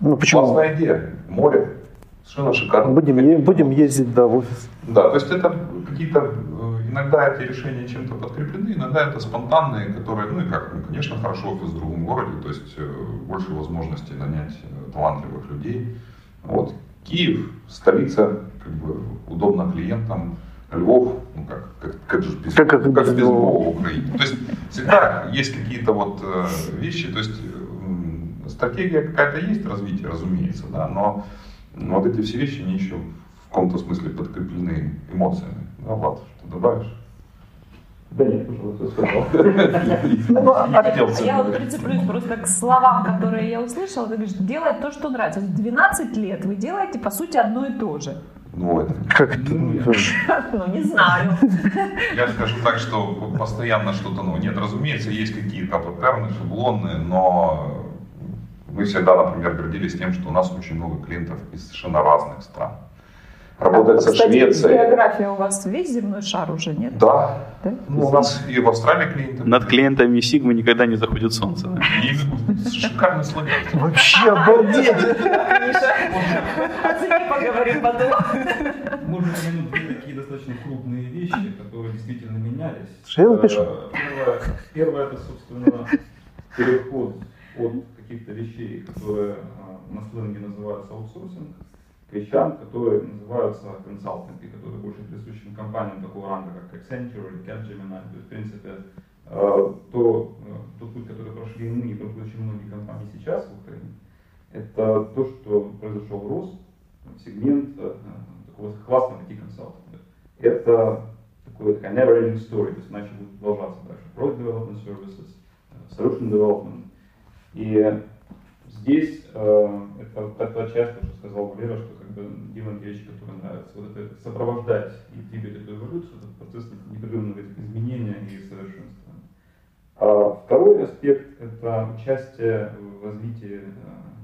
[SPEAKER 5] Ну почему?
[SPEAKER 4] классная идея, море, совершенно шикарно.
[SPEAKER 5] Будем, е- будем ездить, да, в офис.
[SPEAKER 4] Да, то есть это какие-то, э, иногда эти решения чем-то подкреплены, иногда это спонтанные, которые, ну и как, ну, конечно, хорошо офис в другом городе, то есть э, больше возможностей нанять талантливых людей. Вот. Киев, столица, как бы удобно клиентам, Львов, ну как, как, как же без,
[SPEAKER 5] Как- как без. Львова
[SPEAKER 4] в Украине. То есть всегда есть какие-то вот э, вещи, то есть стратегия какая-то есть развитие, разумеется, да, но, вот эти все вещи они еще в каком-то смысле подкреплены эмоциями. Да, Влад, что добавишь?
[SPEAKER 6] Да нет, уже все сказал.
[SPEAKER 3] А я вот прицеплюсь просто к словам, которые я услышала. Ты говоришь, делать то, что нравится. 12 лет вы делаете, по сути, одно и то же.
[SPEAKER 4] Ну, это
[SPEAKER 5] Как это?
[SPEAKER 3] Ну, не знаю.
[SPEAKER 4] Я скажу так, что постоянно что-то новое. Нет, разумеется, есть какие-то паттерны, шаблоны, но мы всегда, например, гордились тем, что у нас очень много клиентов из совершенно разных стран. Работает со
[SPEAKER 3] Кстати,
[SPEAKER 4] Швецией.
[SPEAKER 3] география у вас весь земной шар уже, нет?
[SPEAKER 4] Да.
[SPEAKER 3] Да?
[SPEAKER 4] Ну, у нас и в Австралии клиенты.
[SPEAKER 1] Над клиентами Сигмы никогда не заходит солнце.
[SPEAKER 4] шикарный слоган.
[SPEAKER 5] Вообще обалдеть!
[SPEAKER 3] Поговорим потом.
[SPEAKER 6] Можно упомянуть две такие достаточно крупные вещи, которые действительно менялись.
[SPEAKER 5] Что я запишу?
[SPEAKER 6] Э, Первое, это, собственно, переход от каких-то вещей, которые э, на сленге называются аутсорсинг, вещам, которые называются консалтинги, которые больше присущи компаниям такого ранга, как Accenture или Capgemini. То есть, в принципе, э, то, э, тот путь, который прошли мы и проходят очень многие компании сейчас в Украине, это то, что произошел рост, сегмент э, такого классного IT-консалтинга. Это такой, такая never-ending story, то есть иначе будет продолжаться дальше. Product development services, solution development. И здесь э, это то, что сказал Валера, что как бы делаем вещи, которые нравятся. Вот это сопровождать и двигать эту эволюцию, этот процесс непрерывного изменения и совершенствования. А второй аспект – это участие в развитии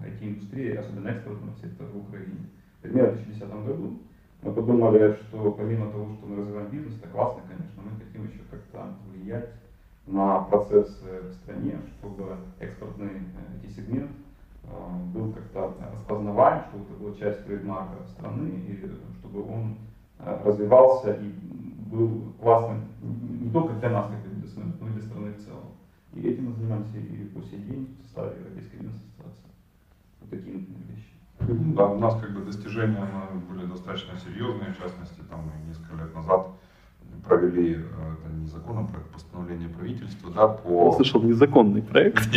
[SPEAKER 6] IT-индустрии, особенно экспортного сектора в Украине. Примерно в 2010 году мы подумали, что помимо того, что мы развиваем бизнес, это классно, конечно, мы хотим еще как-то влиять на процессы в стране, чтобы экспортный IT-сегмент был как-то распознаваем, чтобы это была часть трейдмарка страны, и чтобы он развивался и был классным не только для нас, как для страны, но и для страны в целом. И этим мы занимаемся и по сей день в составе Европейской бизнес-ассоциации. Вот такие, например, вещи.
[SPEAKER 4] Да, у нас как бы достижения были достаточно серьезные, в частности, там несколько лет назад провели, э, это не законопроект, постановление правительства, да, по...
[SPEAKER 1] Я слышал, незаконный проект.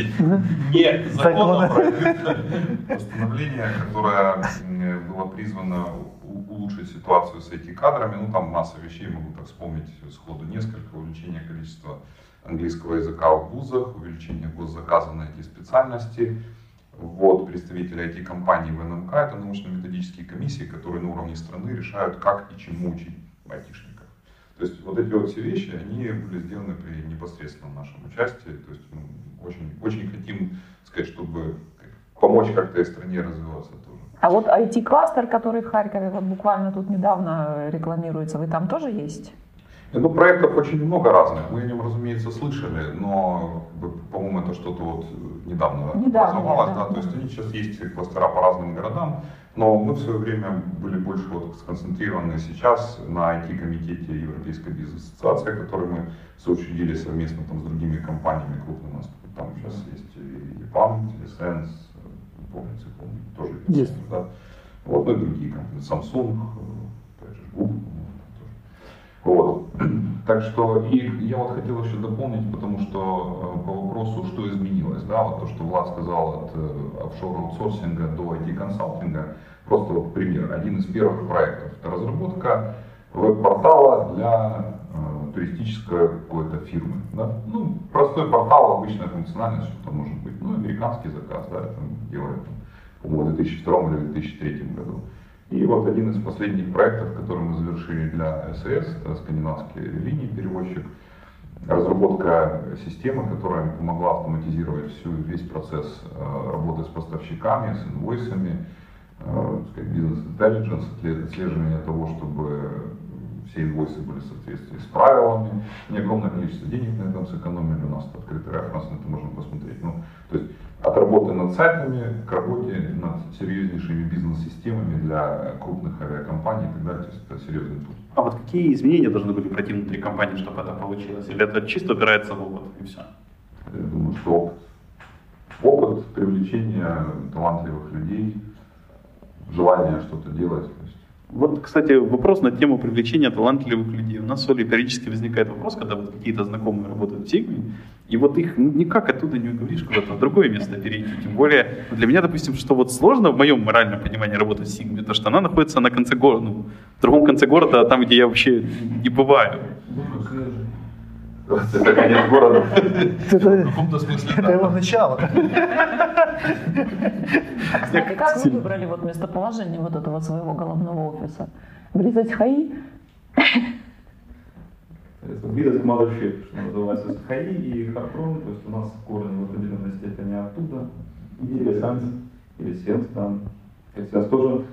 [SPEAKER 4] Нет, законопроект. Постановление, которое было призвано улучшить ситуацию с IT-кадрами. Ну, там масса вещей, могу так вспомнить сходу несколько. Увеличение количества английского языка в вузах, увеличение госзаказа на эти специальности, ввод представителей IT-компаний в НМК, это научно-методические комиссии, которые на уровне страны решают, как и чему учить айтишников. То есть вот эти вот все вещи, они были сделаны при непосредственном нашем участии. То есть мы очень, очень хотим сказать, чтобы помочь как-то стране развиваться тоже.
[SPEAKER 3] А вот IT-кластер, который в Харькове вот буквально тут недавно рекламируется, вы там тоже есть?
[SPEAKER 4] Ну, проектов очень много разных. Мы о нем, разумеется, слышали, но, по-моему, это что-то вот недавно, недавно образовалось. Да. Да. То есть они сейчас есть кластера по разным городам, но мы в свое время были больше вот сконцентрированы сейчас на IT-комитете Европейской бизнес-ассоциации, который мы соучредили совместно там, с другими компаниями крупными. У нас там сейчас есть и EPAM, Телесенс, помните, помню, тоже есть. Да. Вот, ну и другие компании, Samsung, же, Google, вот. Так что и я вот хотел еще дополнить, потому что э, по вопросу, что изменилось, да, вот то, что Влад сказал от э, офшор аутсорсинга до IT-консалтинга, просто вот пример, один из первых проектов, это разработка веб-портала для э, туристической какой-то фирмы. Да? Ну, простой портал, обычная функциональность, что то может быть. Ну, американский заказ, да, там делали, по-моему, в 2002 или 2003 году. И вот один из последних проектов, который мы завершили для СС, это скандинавские линии перевозчик, разработка системы, которая помогла автоматизировать всю, весь процесс э, работы с поставщиками, с инвойсами, э, бизнес-интеллигенс, отслеживание того, чтобы все инвойсы были в соответствии с правилами, не огромное количество денег на этом сэкономили, у нас открытый референс, на это можно посмотреть. Ну, то есть от работы над сайтами к работе над серьезнейшими бизнес-системами для крупных авиакомпаний и так далее. То есть это серьезный путь.
[SPEAKER 1] А вот какие изменения должны были пройти внутри компании, чтобы это получилось? Или это чисто опирается в опыт и все?
[SPEAKER 4] Я думаю, что опыт. Опыт привлечения талантливых людей, желание что-то делать.
[SPEAKER 1] Вот, кстати, вопрос на тему привлечения талантливых людей. У нас с Олей периодически возникает вопрос, когда вот какие-то знакомые работают в Сигме, и вот их ну, никак оттуда не уговоришь куда-то в другое место перейти. Тем более для меня, допустим, что вот сложно в моем моральном понимании работать в Сигме, то что она находится на конце города, ну, в другом конце города, там, где я вообще не бываю.
[SPEAKER 4] Это конец города.
[SPEAKER 5] Это его начало.
[SPEAKER 3] Кстати, как вы выбрали вот местоположение вот этого своего головного офиса? Близость ХАИ?
[SPEAKER 6] Близость Mothership, что называется, ХАИ и Харпром, то есть у нас корни в определенной степени оттуда. Или Санс, или Сенс там. Сенс тоже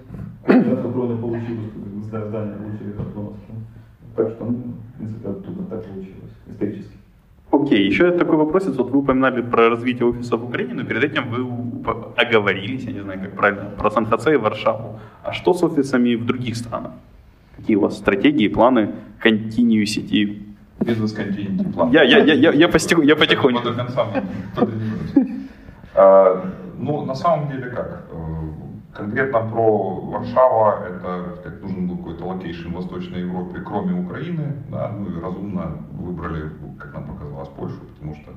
[SPEAKER 6] Харпром получилось, здание получили Харпромовским. Так что, ну, в принципе, оттуда так получилось, исторически.
[SPEAKER 1] Окей, okay. еще такой вопрос. Вот вы упоминали про развитие офиса в Украине, но перед этим вы оговорились, я не знаю, как правильно, про Сан-Хосе и Варшаву. А что с офисами в других странах? Какие у вас стратегии, планы, continuity?
[SPEAKER 4] Бизнес-continuity план.
[SPEAKER 1] Я, я, я, я, я, постих, я потихоньку.
[SPEAKER 4] До конца а, Ну, на самом деле как? Конкретно про Варшава, это как нужен был какой-то location в Восточной Европе, кроме Украины, да, ну и разумно выбрали, как нам показалось, Польшу, потому что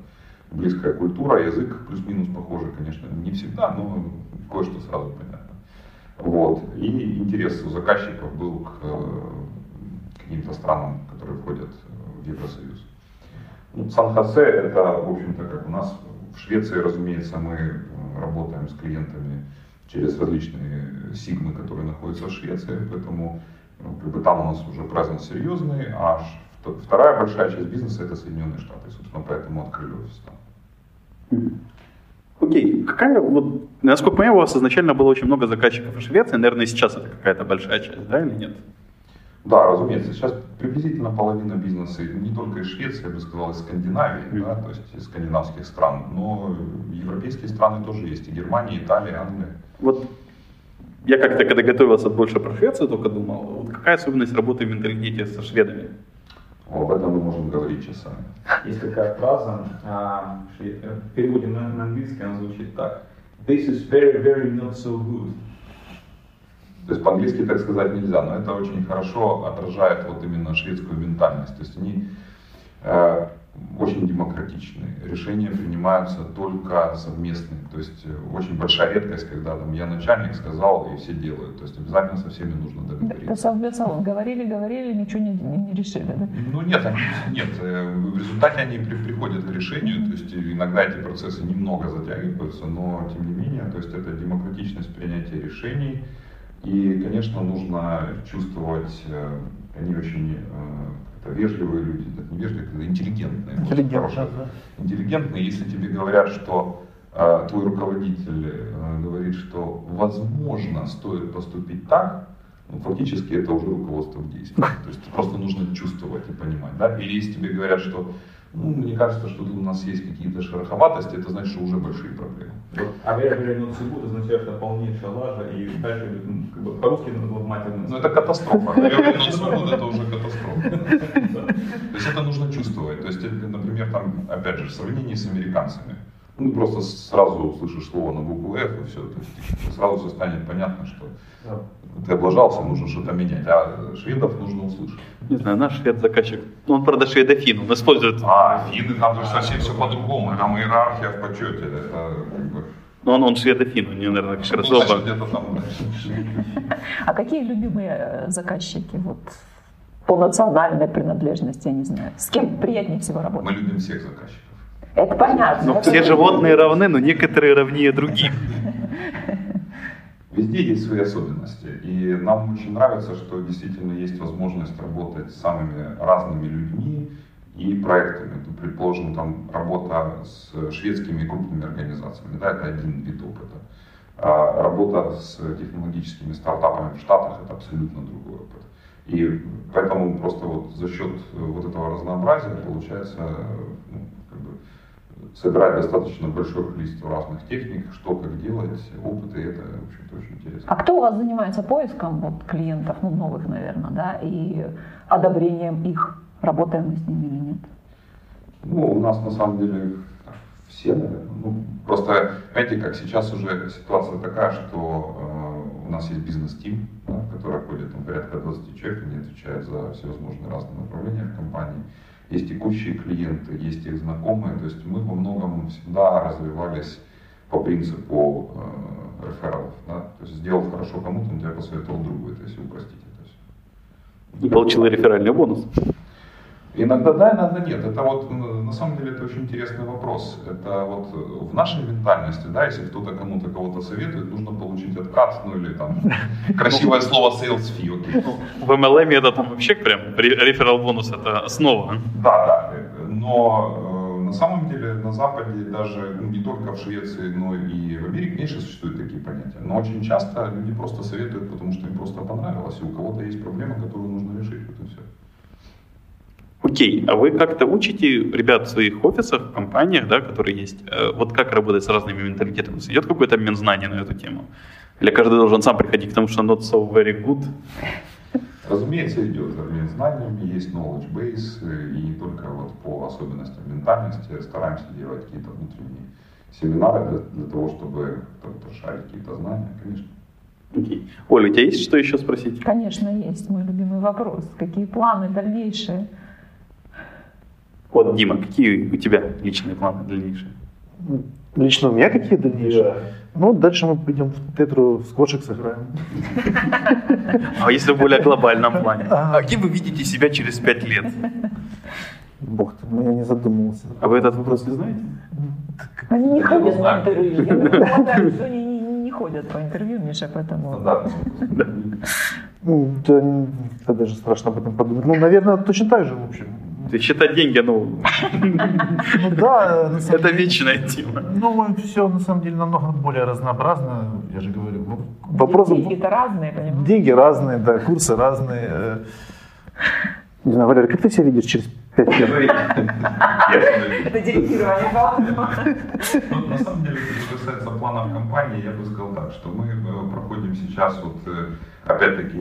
[SPEAKER 4] близкая культура, язык плюс-минус похожий, конечно, не всегда, но кое-что сразу понятно. Вот. И интерес у заказчиков был к каким-то странам, которые входят Евросоюз. Ну, Сан-Хосе это, в общем-то, как у нас в Швеции, разумеется, мы работаем с клиентами через различные сигмы, которые находятся в Швеции, поэтому ну, как бы там у нас уже презент серьезный, а вторая большая часть бизнеса это Соединенные Штаты, собственно, поэтому открыли офис там.
[SPEAKER 1] Окей, какая вот, насколько я понимаю, у вас изначально было очень много заказчиков в Швеции, наверное, сейчас это какая-то большая часть, да, или нет?
[SPEAKER 4] Да, разумеется. Сейчас приблизительно половина бизнеса не только из Швеции, я бы сказал, из Скандинавии, mm-hmm. да, то есть из скандинавских стран, но европейские страны тоже есть, и Германия, и Италия, Англия.
[SPEAKER 1] Вот я как-то, когда готовился больше про Швецию, только думал, вот какая особенность работы в менталитете со шведами?
[SPEAKER 4] Об этом мы можем говорить часами.
[SPEAKER 6] Есть такая фраза, а, в переводе на, на английский она звучит так. This is very, very not so good.
[SPEAKER 4] То есть по-английски так сказать нельзя, но это очень хорошо отражает вот именно шведскую ментальность. То есть они э, очень демократичные. Решения принимаются только совместные. То есть э, очень большая редкость, когда там я начальник сказал и все делают. То есть обязательно со всеми нужно договориться.
[SPEAKER 3] Совместно говорили, говорили, ничего не, не, не решили, да?
[SPEAKER 4] Ну нет, они, нет. Э, в результате они при, приходят к решению. То есть иногда эти процессы немного затягиваются, но тем не менее, то есть это демократичность принятия решений и, конечно, нужно чувствовать, э, они очень это вежливые люди, это не вежливые, это интеллигентные.
[SPEAKER 5] Интеллигентные,
[SPEAKER 4] да. Интеллигентные, если тебе говорят, что э, твой руководитель э, говорит, что возможно стоит поступить так, ну, фактически это уже руководство в действии. То есть просто нужно чувствовать и понимать. Да? Или если тебе говорят, что ну, мне кажется, что тут у нас есть какие-то шероховатости, это значит, что уже большие проблемы.
[SPEAKER 6] А вероятно, суббота означает, что полнейшая лажа, и дальше ну, как бы, по-русски матерно.
[SPEAKER 4] Ну это катастрофа. Вероятно, это уже катастрофа. То есть это нужно чувствовать. То есть, например, там, опять же, в сравнении с американцами, ну, просто сразу услышишь слово на букву F, и все, то есть сразу все станет понятно, что ты облажался, нужно что-то менять, а шведов нужно услышать.
[SPEAKER 1] Не знаю, наш швед-заказчик, он, правда, шведофин, он использует...
[SPEAKER 4] А, финны там же совсем все по-другому, там иерархия в почете, это как бы...
[SPEAKER 1] Ну, он, он шведофин, у него, наверное, как раз ну,
[SPEAKER 4] значит, где-то там
[SPEAKER 3] А какие любимые э, заказчики, вот, по национальной принадлежности, я не знаю, с кем приятнее всего работать?
[SPEAKER 4] Мы любим всех заказчиков.
[SPEAKER 3] Это понятно.
[SPEAKER 1] Ну, все животные равны, но некоторые равнее других.
[SPEAKER 4] Везде есть свои особенности. И нам очень нравится, что действительно есть возможность работать с самыми разными людьми и проектами. Ну, предположим, там работа с шведскими крупными организациями, да, это один вид опыта. А работа с технологическими стартапами в Штатах это абсолютно другой опыт. И поэтому просто вот за счет вот этого разнообразия получается ну, собирать достаточно большое количество разных техник, что как делать, опыты, это, в общем-то, очень интересно.
[SPEAKER 3] А кто у вас занимается поиском вот, клиентов, ну, новых, наверное, да, и одобрением их? Работаем мы с ними или нет?
[SPEAKER 4] Ну, у нас на самом деле все, наверное. Ну, просто, знаете, как сейчас уже ситуация такая, что э, у нас есть бизнес-тим, да, который ходит там, порядка 20 человек, они отвечают за всевозможные разные направления в компании есть текущие клиенты, есть их знакомые. То есть мы во многом всегда развивались по принципу э, рефералов. Да? То есть сделал хорошо кому-то, он тебя посоветовал другу, это если упростить.
[SPEAKER 1] И получил реферальный бонус.
[SPEAKER 4] Иногда да, иногда нет. Это вот на самом деле это очень интересный вопрос. Это вот в нашей ментальности, да, если кто-то кому-то кого-то советует, нужно получить откат, ну или там красивое слово sales fee. Okay.
[SPEAKER 1] В MLM это там вообще прям реферал бонус это основа.
[SPEAKER 4] Да, да. Но э, на самом деле на Западе даже ну, не только в Швеции, но и в Америке меньше существуют такие понятия. Но очень часто люди просто советуют, потому что им просто понравилось, и у кого-то есть проблема, которую нужно решить. Вот и все.
[SPEAKER 1] Окей, а вы как-то учите ребят в своих офисах, компаниях, да, которые есть, э, вот как работать с разными менталитетами? Идет какой-то обмен знаний на эту тему? Или каждый должен сам приходить к тому, что not so very good?
[SPEAKER 4] Разумеется, идет обмен знаниями, есть knowledge base, э, и не только вот по особенностям ментальности стараемся делать какие-то внутренние семинары для, для того, чтобы расшарить какие-то знания, конечно.
[SPEAKER 1] Okay. Оля, у тебя есть что еще спросить?
[SPEAKER 3] Конечно, есть. Мой любимый вопрос. Какие планы дальнейшие?
[SPEAKER 1] Вот, Дима, какие у тебя личные планы дальнейшие?
[SPEAKER 5] Лично у меня какие дальнейшие? Да. Ну, дальше мы пойдем в Тетру в сквошек сыграем.
[SPEAKER 1] А если в более глобальном плане? А где вы видите себя через пять лет?
[SPEAKER 5] Бог ты, ну я не задумывался.
[SPEAKER 1] А вы этот вопрос не знаете?
[SPEAKER 3] Они не ходят по интервью. Они не ходят по интервью, Миша, поэтому...
[SPEAKER 4] Да.
[SPEAKER 5] Ну, да, даже страшно об этом подумать. Ну, наверное, точно так же, в общем
[SPEAKER 1] считать деньги, ну,
[SPEAKER 5] Ну да, на самом
[SPEAKER 1] это
[SPEAKER 5] деле,
[SPEAKER 1] вечная тема.
[SPEAKER 5] ну все на самом деле намного более разнообразно, я же говорю. Вопрос,
[SPEAKER 3] Деньги-то разные, понимаете?
[SPEAKER 5] деньги разные, да, курсы разные. э. Не знаю, Валерий, как ты себя видишь через пять лет?
[SPEAKER 3] Это делегирование, правда?
[SPEAKER 4] Ну, на самом деле, что касается планов компании, я бы сказал так, что мы э, проходим сейчас, вот, э, опять-таки,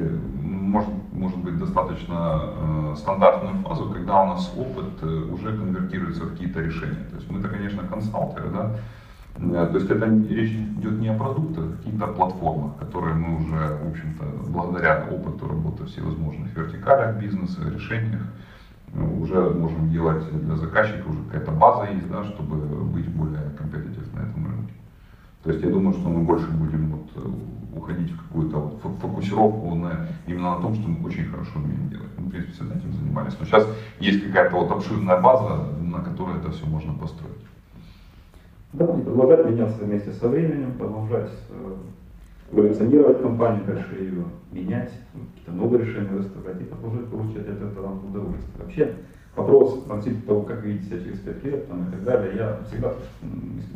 [SPEAKER 4] может, может быть, достаточно э, стандартную фазу, когда у нас опыт э, уже конвертируется в какие-то решения. То есть мы-то, конечно, консалтеры, да, Э, то есть это речь идет не о продуктах, а о каких-то платформах, которые мы уже, в общем-то, благодаря опыту работы всевозможных вертикалях бизнеса, решениях, уже можем делать для заказчика, уже какая-то база есть, да, чтобы быть более компетитив на этом рынке. То есть я думаю, что мы больше будем вот, уходить в какую-то фокусировку на, именно на том, что мы очень хорошо умеем делать. Мы, в принципе, всегда этим занимались. Но сейчас есть какая-то вот обширная база, на которой это все можно построить.
[SPEAKER 6] Да, и продолжать меняться вместе со временем, продолжать э, эволюционировать компанию, дальше ее менять, ну, какие-то новые решения выставлять и продолжать получать от этого удовольствие. Вообще вопрос относительно того, как видите себя через 5 лет там, и так далее, я всегда,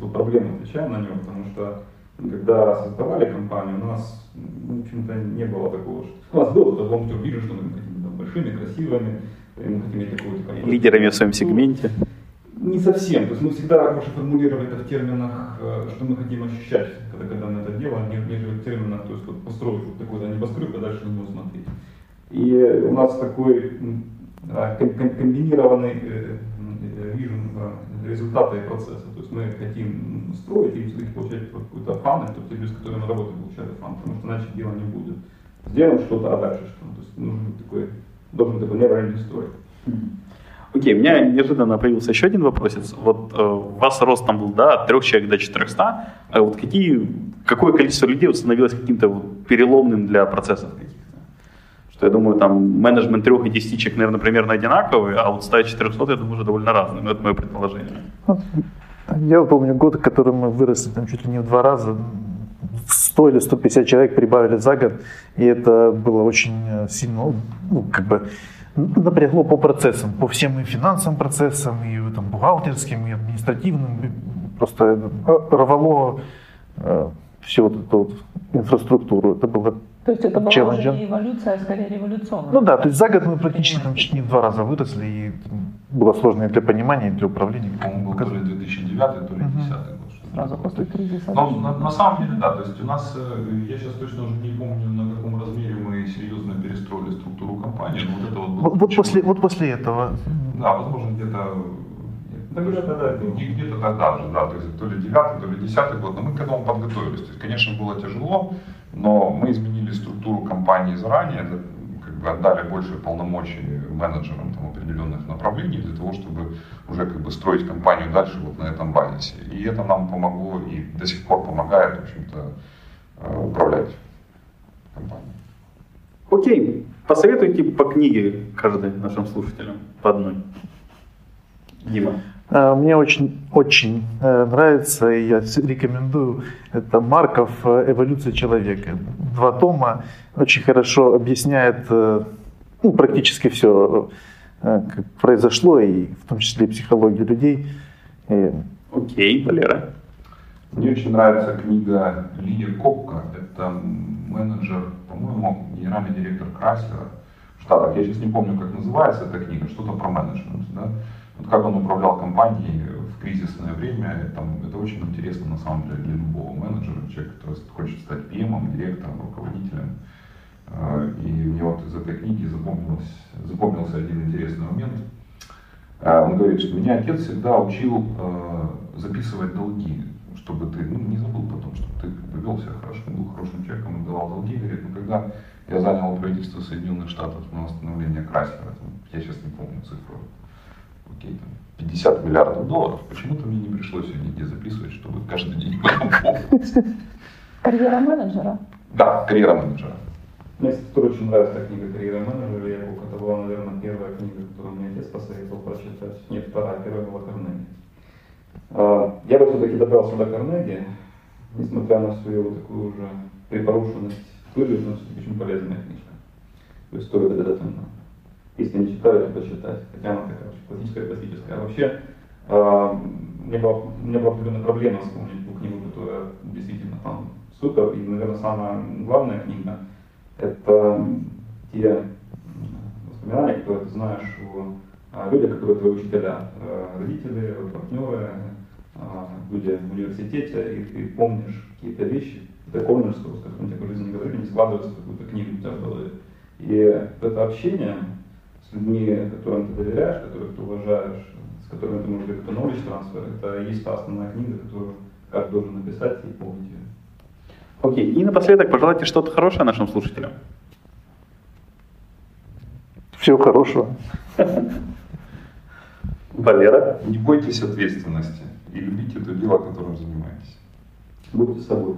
[SPEAKER 6] тут проблемы, отвечаю на него, потому что когда создавали компанию, у нас, м, в общем-то, не было такого, что у нас был этот long-term vision, что мы хотим быть там, большими, красивыми, мы хотим иметь такую-
[SPEAKER 1] Лидерами в своем сегменте.
[SPEAKER 6] не совсем. То есть мы всегда больше формулировали это в терминах, э, что мы хотим ощущать, когда, когда мы это делаем, не- нежели в терминах, то есть вот построить вот такой да, небоскреб, а дальше на него смотреть. И у нас такой а, ком- ком- комбинированный э, э, вижен результата и процесса. То есть мы хотим строить и получать вот какой-то фан, тот люди, с которыми мы работаем, получают фан, потому что иначе дело не будет. Сделаем что-то, а дальше что? То есть нужен такой, должен такой ending story.
[SPEAKER 1] Окей, у меня неожиданно появился еще один вопросец. Вот э, у вас рост там был, да, от 3 человек до 400. А вот какие, какое количество людей вот становилось каким-то вот переломным для процессов каких-то? Что я думаю, там менеджмент 3 и 10 человек, наверное, примерно одинаковый, а вот 100 и 400, я думаю, уже довольно разные. Ну, это мое предположение.
[SPEAKER 5] Я помню год, который мы выросли там чуть ли не в два раза. 100 или 150 человек прибавили за год, и это было очень э, сильно, ну, как бы напрягло по процессам, по всем и финансовым процессам, и там, бухгалтерским, и административным. И Просто э, рвало э, всю вот эту вот инфраструктуру. Это было
[SPEAKER 3] То есть это была
[SPEAKER 5] Челленджер.
[SPEAKER 3] уже не эволюция, а скорее революционная.
[SPEAKER 5] ну да, то есть за год мы практически там, чуть не в два раза выросли, и было сложно и для понимания, и для управления.
[SPEAKER 4] По-моему, был то ли 2009, то ли
[SPEAKER 5] Мгм.
[SPEAKER 4] 2010 год.
[SPEAKER 3] Сразу после кризиса.
[SPEAKER 4] Но на, на самом деле, да, то есть у нас, э, я сейчас точно уже не помню, на каком размере мы серьезно перестроили структуру компании, но вот это вот было
[SPEAKER 5] Вот, после, вот после этого
[SPEAKER 4] Да, возможно, где-то
[SPEAKER 6] Да, где-то тогда
[SPEAKER 4] где-то же, да, то есть то ли 9 то ли 10 год, но мы к этому подготовились. То есть, конечно, было тяжело, но мы изменили структуру компании заранее, за- как бы отдали больше полномочий менеджерам там, определенных направлений для того, чтобы уже как бы строить компанию дальше вот на этом базисе. И это нам помогло и до сих пор помогает, в общем-то, э, управлять компанией.
[SPEAKER 1] Окей, посоветуйте по книге каждый нашим слушателям, по одной. Дима.
[SPEAKER 5] Э, Мне очень, очень э, нравится, и я рекомендую, это Марков э, «Эволюция человека». Два тома, очень хорошо объясняет э, ну, практически все, как произошло, и в том числе и психологию людей. И
[SPEAKER 1] Окей, Валера.
[SPEAKER 4] Мне очень нравится книга Лия Копка. Это менеджер, по-моему, генеральный директор Крайслера в Штатах. Я сейчас не помню, как называется эта книга, что-то про менеджмент. Да? Вот как он управлял компанией в кризисное время, там, это очень интересно на самом деле для любого менеджера, человек, который хочет стать PM, директором, руководителем. Э, И мне вот из этой книги запомнилось, запомнился один интересный момент. Э, Он говорит, что меня отец всегда учил э, записывать долги, чтобы ты ну, не забыл потом, чтобы ты вел себя хорошо, был хорошим человеком, отдавал долги. Говорит, ну когда я занял правительство Соединенных Штатов на восстановление Крайслера, там, я сейчас не помню цифру, окей, там, 50 миллиардов долларов, почему-то мне не пришлось ее нигде записывать, чтобы каждый день помнить.
[SPEAKER 3] Карьера менеджера.
[SPEAKER 4] Да, карьера менеджера.
[SPEAKER 6] Мне, кстати, тоже очень нравится эта книга «Карьера менеджера». Я помню, это была, наверное, первая книга, которую мне отец посоветовал прочитать. Нет, вторая, первая была Карнеги. А, Я бы все-таки добрался до Карнеги, несмотря на свою вот такую уже припорушенность все-таки очень полезная книжка. То есть стоит это ценно. Если не читали, то почитать. Хотя она такая очень классическая, классическая. А вообще, э, мне была, у меня была определенная проблема вспомнить ту книгу, которая действительно там супер. И, наверное, самая главная книга – это те воспоминания, которые ты знаешь о людях, которые твои учителя, э, родители, партнеры, э, люди в университете, и ты помнишь какие-то вещи, ты помнишь, что, в жизни никогда не складывается какую-то книгу у тебя в голове. И это общение людьми, которым ты доверяешь, которых ты уважаешь, с которыми ты можешь knowledge трансфер, это и есть та основная книга, которую каждый должен написать и помнить ее.
[SPEAKER 1] Окей, и напоследок пожелайте что-то хорошее нашим слушателям.
[SPEAKER 5] Всего хорошего.
[SPEAKER 1] Валера.
[SPEAKER 4] Не бойтесь ответственности и любите то дело, которым занимаетесь.
[SPEAKER 6] Будьте собой.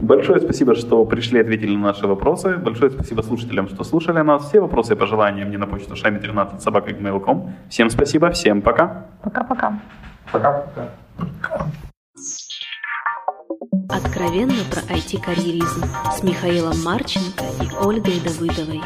[SPEAKER 1] Большое спасибо, что пришли и ответили на наши вопросы. Большое спасибо слушателям, что слушали нас. Все вопросы и пожелания мне на почту шами13 собака.mail.com. Всем спасибо, всем пока.
[SPEAKER 3] Пока-пока.
[SPEAKER 6] Пока-пока.
[SPEAKER 2] Откровенно про IT-карьеризм с Михаилом Марченко и Ольгой Давыдовой.